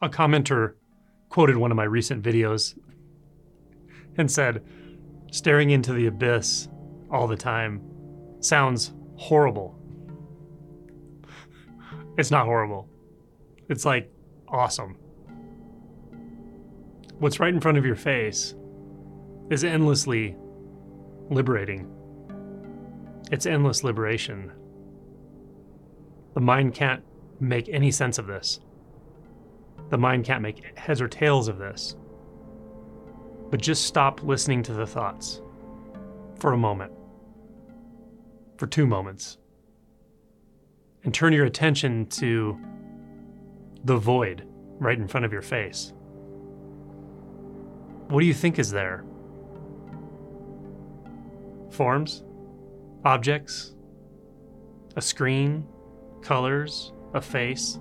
a commenter quoted one of my recent videos and said, staring into the abyss all the time sounds horrible. It's not horrible. It's like awesome. What's right in front of your face is endlessly liberating. It's endless liberation. The mind can't make any sense of this. The mind can't make heads or tails of this. But just stop listening to the thoughts for a moment, for two moments, and turn your attention to the void right in front of your face. What do you think is there? Forms? Objects? A screen? Colors? A face?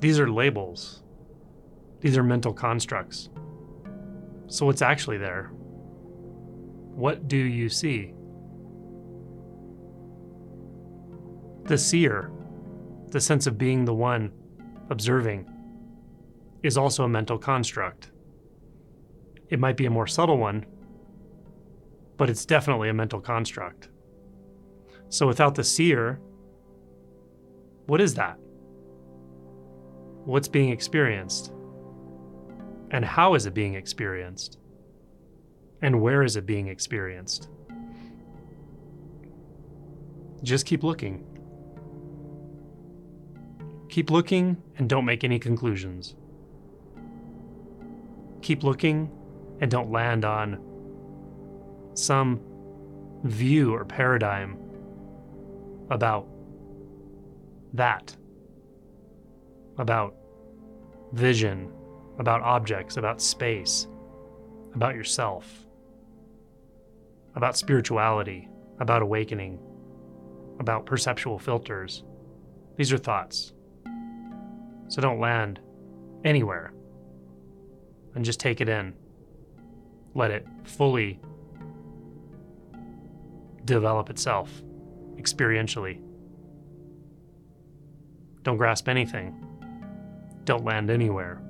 These are labels. These are mental constructs. So, what's actually there? What do you see? The seer, the sense of being the one observing, is also a mental construct. It might be a more subtle one, but it's definitely a mental construct. So, without the seer, what is that? What's being experienced? And how is it being experienced? And where is it being experienced? Just keep looking. Keep looking and don't make any conclusions. Keep looking and don't land on some view or paradigm about that, about vision, about objects, about space, about yourself, about spirituality, about awakening, about perceptual filters. These are thoughts. So don't land anywhere and just take it in. Let it fully develop itself experientially. Don't grasp anything. Don't land anywhere.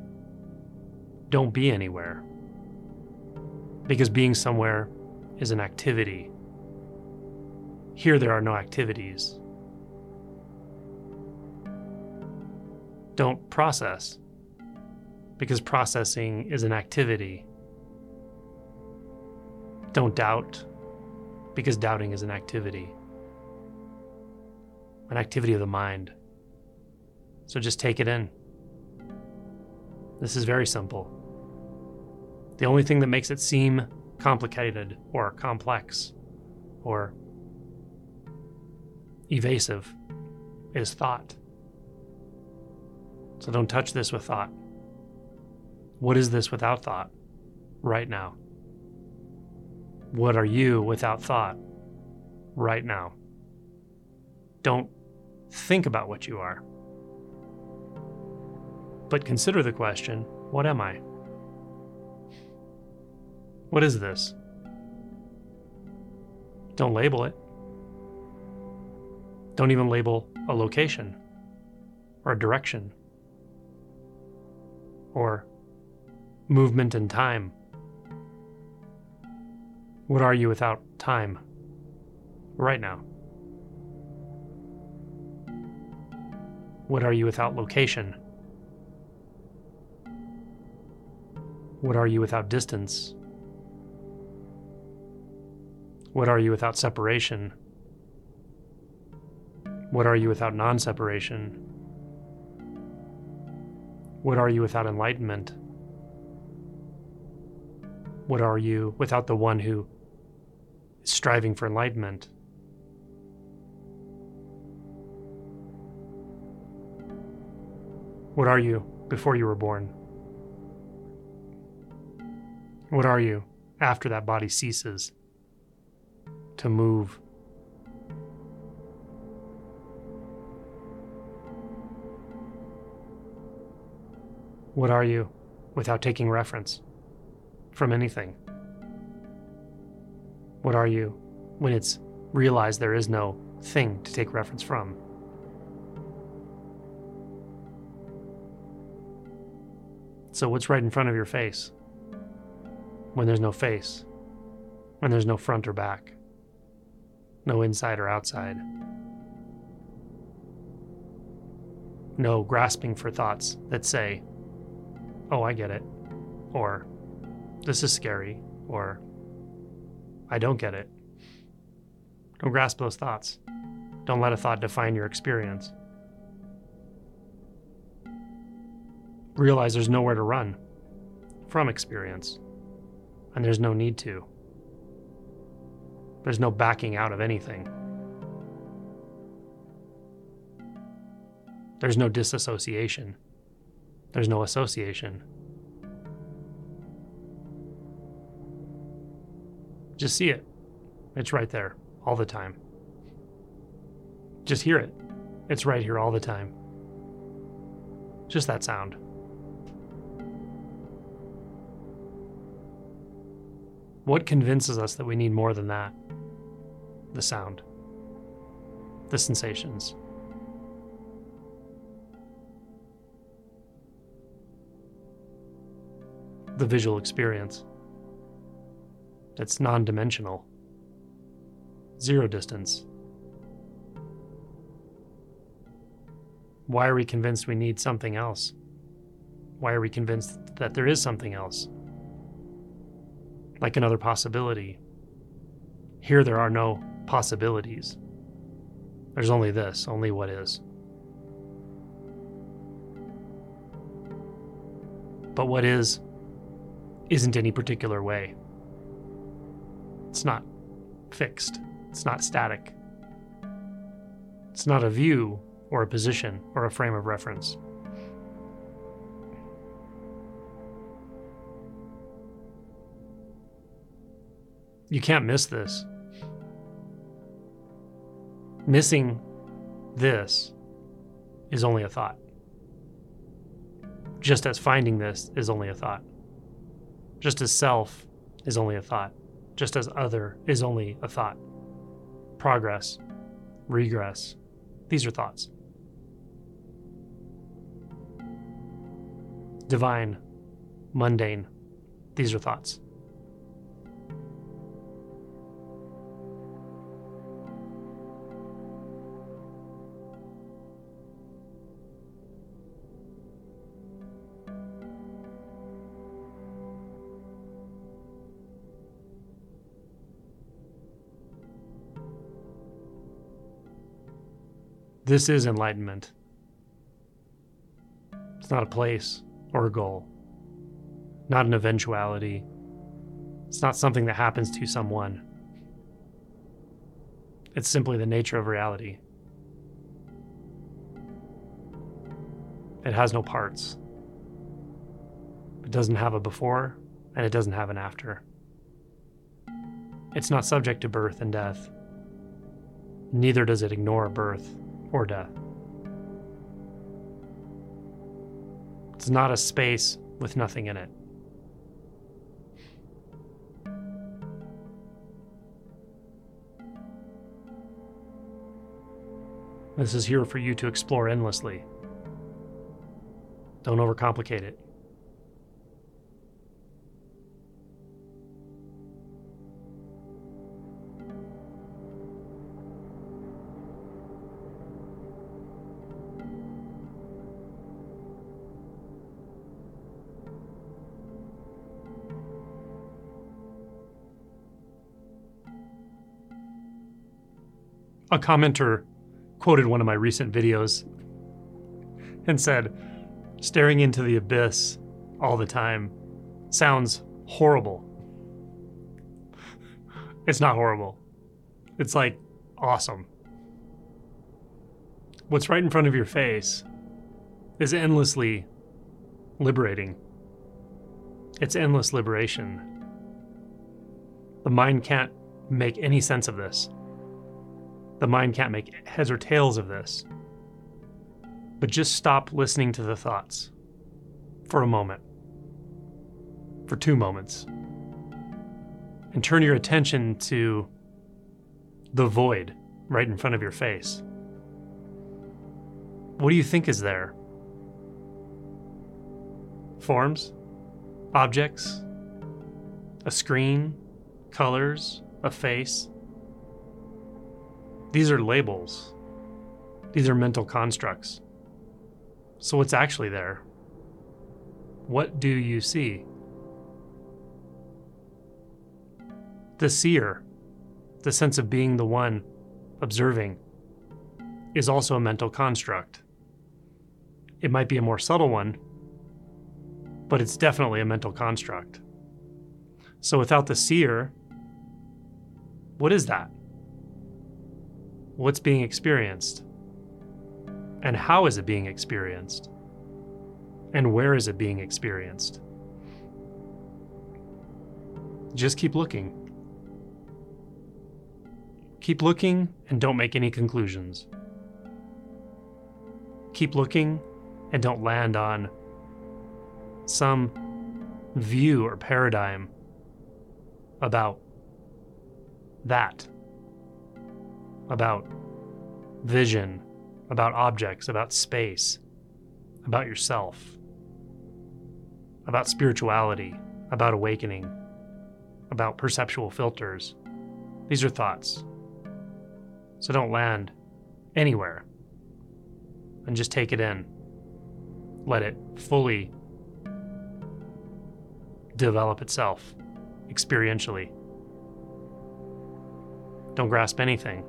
Don't be anywhere. Because being somewhere is an activity. Here, there are no activities. Don't process, because processing is an activity. Don't doubt, because doubting is an activity, an activity of the mind. So just take it in. This is very simple. The only thing that makes it seem complicated or complex or evasive is thought. So don't touch this with thought. What is this without thought right now? What are you without thought right now? Don't think about what you are, but consider the question what am I? What is this? Don't label it. Don't even label a location or a direction or movement in time. What are you without time right now? What are you without location? What are you without distance? What are you without separation? What are you without non separation? What are you without enlightenment? What are you without the one who is striving for enlightenment? What are you before you were born? What are you after that body ceases? to move. What are you without taking reference from anything? What are you when it's realized there is no thing to take reference from? So, what's right in front of your face? When there's no face, when there's no front or back, no inside or outside, no grasping for thoughts that say, Oh, I get it, or This is scary, or I don't get it. Don't grasp those thoughts. Don't let a thought define your experience. Realize there's nowhere to run from experience, and there's no need to. There's no backing out of anything. There's no disassociation. There's no association. Just see it. It's right there all the time. Just hear it. It's right here all the time. Just that sound. What convinces us that we need more than that? The sound, the sensations. The visual experience. It's non dimensional, zero distance. Why are we convinced we need something else? Why are we convinced that there is something else? Like another possibility. Here, there are no possibilities. There's only this, only what is. But what is, isn't any particular way. It's not fixed, it's not static. It's not a view or a position or a frame of reference. You can't miss this. Missing this is only a thought. Just as finding this is only a thought. Just as self is only a thought. Just as other is only a thought. Progress, regress, these are thoughts. divine, mundane. These are thoughts. This is enlightenment. It's not a place, or a goal, not an eventuality. It's not something that happens to someone. It's simply the nature of reality. It has no parts. It doesn't have a before, and it doesn't have an after. It's not subject to birth and death. Neither does it ignore birth or death. It's not a space with nothing in it. This is here for you to explore endlessly. Don't overcomplicate it. A commenter quoted one of my recent videos and said, staring into the abyss all the time sounds horrible. It's not horrible. It's like awesome. What's right in front of your face is endlessly liberating. It's endless liberation. The mind can't make any sense of this. The mind can't make heads or tails of this. But just stop listening to the thoughts for a moment, for two moments, and turn your attention to the void right in front of your face. What do you think is there? forms, objects, a screen, colors, a face. These are labels. These are mental constructs. So, what's actually there? What do you see? The seer, the sense of being the one observing, is also a mental construct. It might be a more subtle one, but it's definitely a mental construct. So without the seer, what is that? What's being experienced? And how is it being experienced? And where is it being experienced? Just keep looking. Keep looking and don't make any conclusions. Keep looking and don't land on some view or paradigm about that, about vision, about objects, about space, about yourself, about spirituality, about awakening, about perceptual filters. These are thoughts. So don't land anywhere and just take it in. Let it fully develop itself experientially. Don't grasp anything.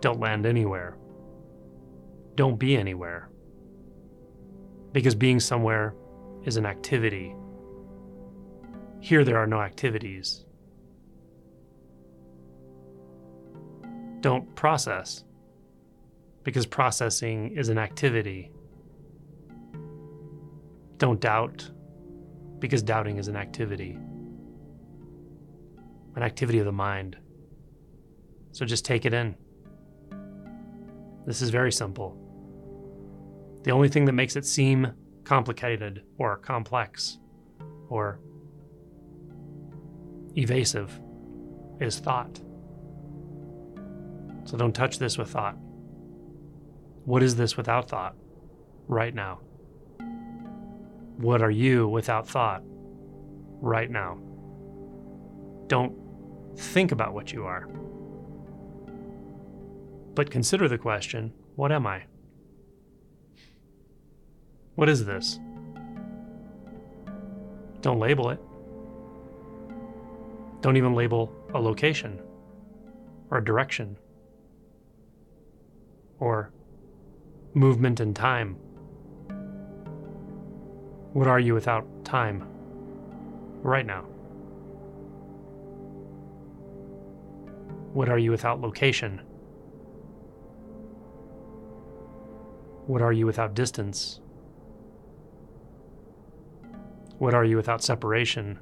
Don't land anywhere. Don't be anywhere. Because being somewhere is an activity. Here, there are no activities. Don't process, because processing is an activity. Don't doubt, because doubting is an activity, an activity of the mind. So just take it in. This is very simple. The only thing that makes it seem complicated or complex or evasive is thought. So don't touch this with thought. What is this without thought right now? What are you without thought right now? Don't think about what you are. But consider the question what am I? What is this? Don't label it. Don't even label a location or a direction or movement in time what are you without time? Right now. What are you without location? What are you without distance? What are you without separation?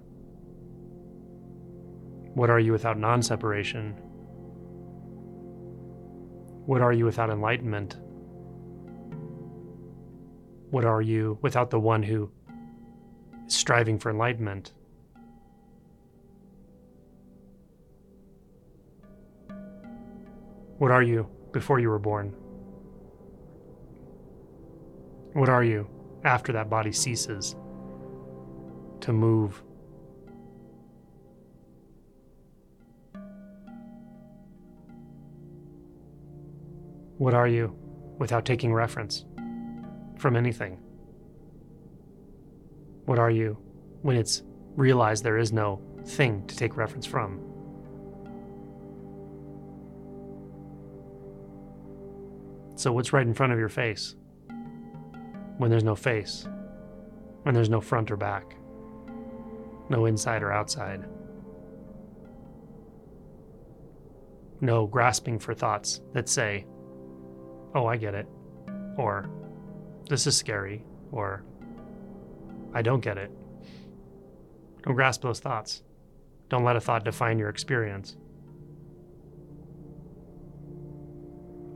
What are you without non separation? What are you without enlightenment? What are you without the one who is striving for enlightenment. What are you before you were born? What are you after that body ceases to move? What are you without taking reference from anything? What are you when it's realized there is no thing to take reference from? So, what's right in front of your face when there's no face, when there's no front or back, no inside or outside, no grasping for thoughts that say, Oh, I get it, or This is scary, or I don't get it. Don't grasp those thoughts. Don't let a thought define your experience.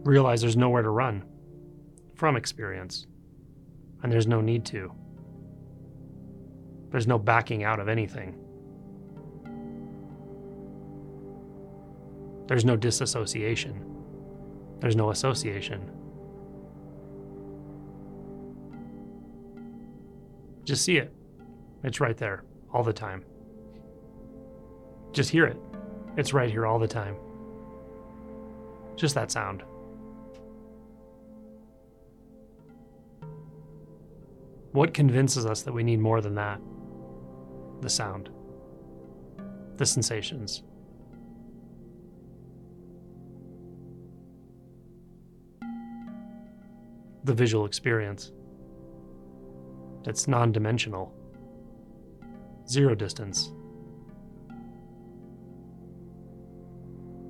Realize there's nowhere to run from experience, and there's no need to. There's no backing out of anything. There's no disassociation. There's no association. Just see it. It's right there all the time. Just hear it. It's right here all the time. Just that sound. What convinces us that we need more than that? The sound, the sensations. The visual experience. It's non dimensional, zero distance.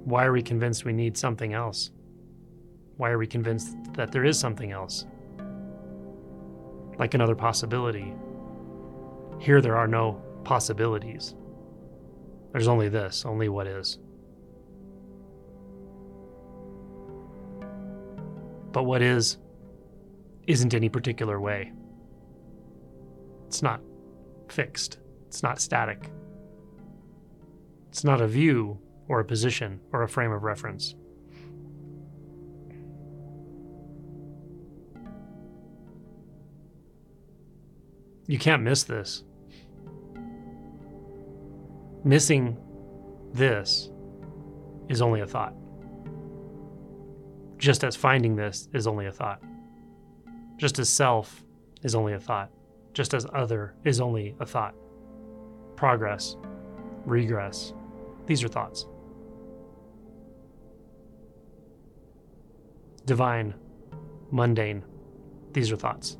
Why are we convinced we need something else? Why are we convinced that there is something else? Like another possibility. Here, there are no possibilities. There's only this, only what is. But what is, isn't any particular way. It's not fixed, it's not static. It's not a view or a position or a frame of reference. You can't miss this. Missing this is only a thought. Just as finding this is only a thought. Just as self is only a thought. Just as other is only a thought. Progress, regress, these are thoughts. Divine, mundane, these are thoughts.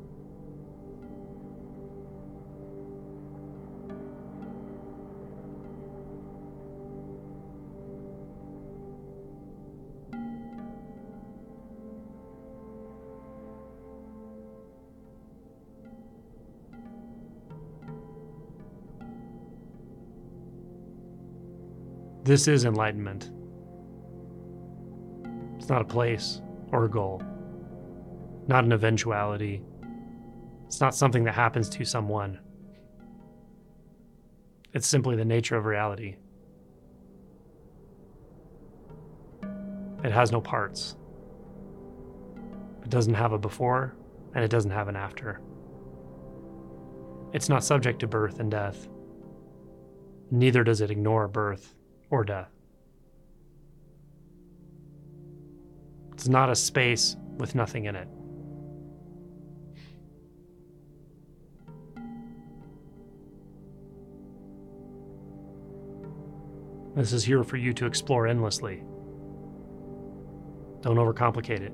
This is enlightenment. It's not a place or a goal, not an eventuality. It's not something that happens to someone. It's simply the nature of reality. It has no parts. It doesn't have a before, and it doesn't have an after. It's not subject to birth and death. Neither does it ignore birth or death. It's not a space with nothing in it. This is here for you to explore endlessly. Don't overcomplicate it.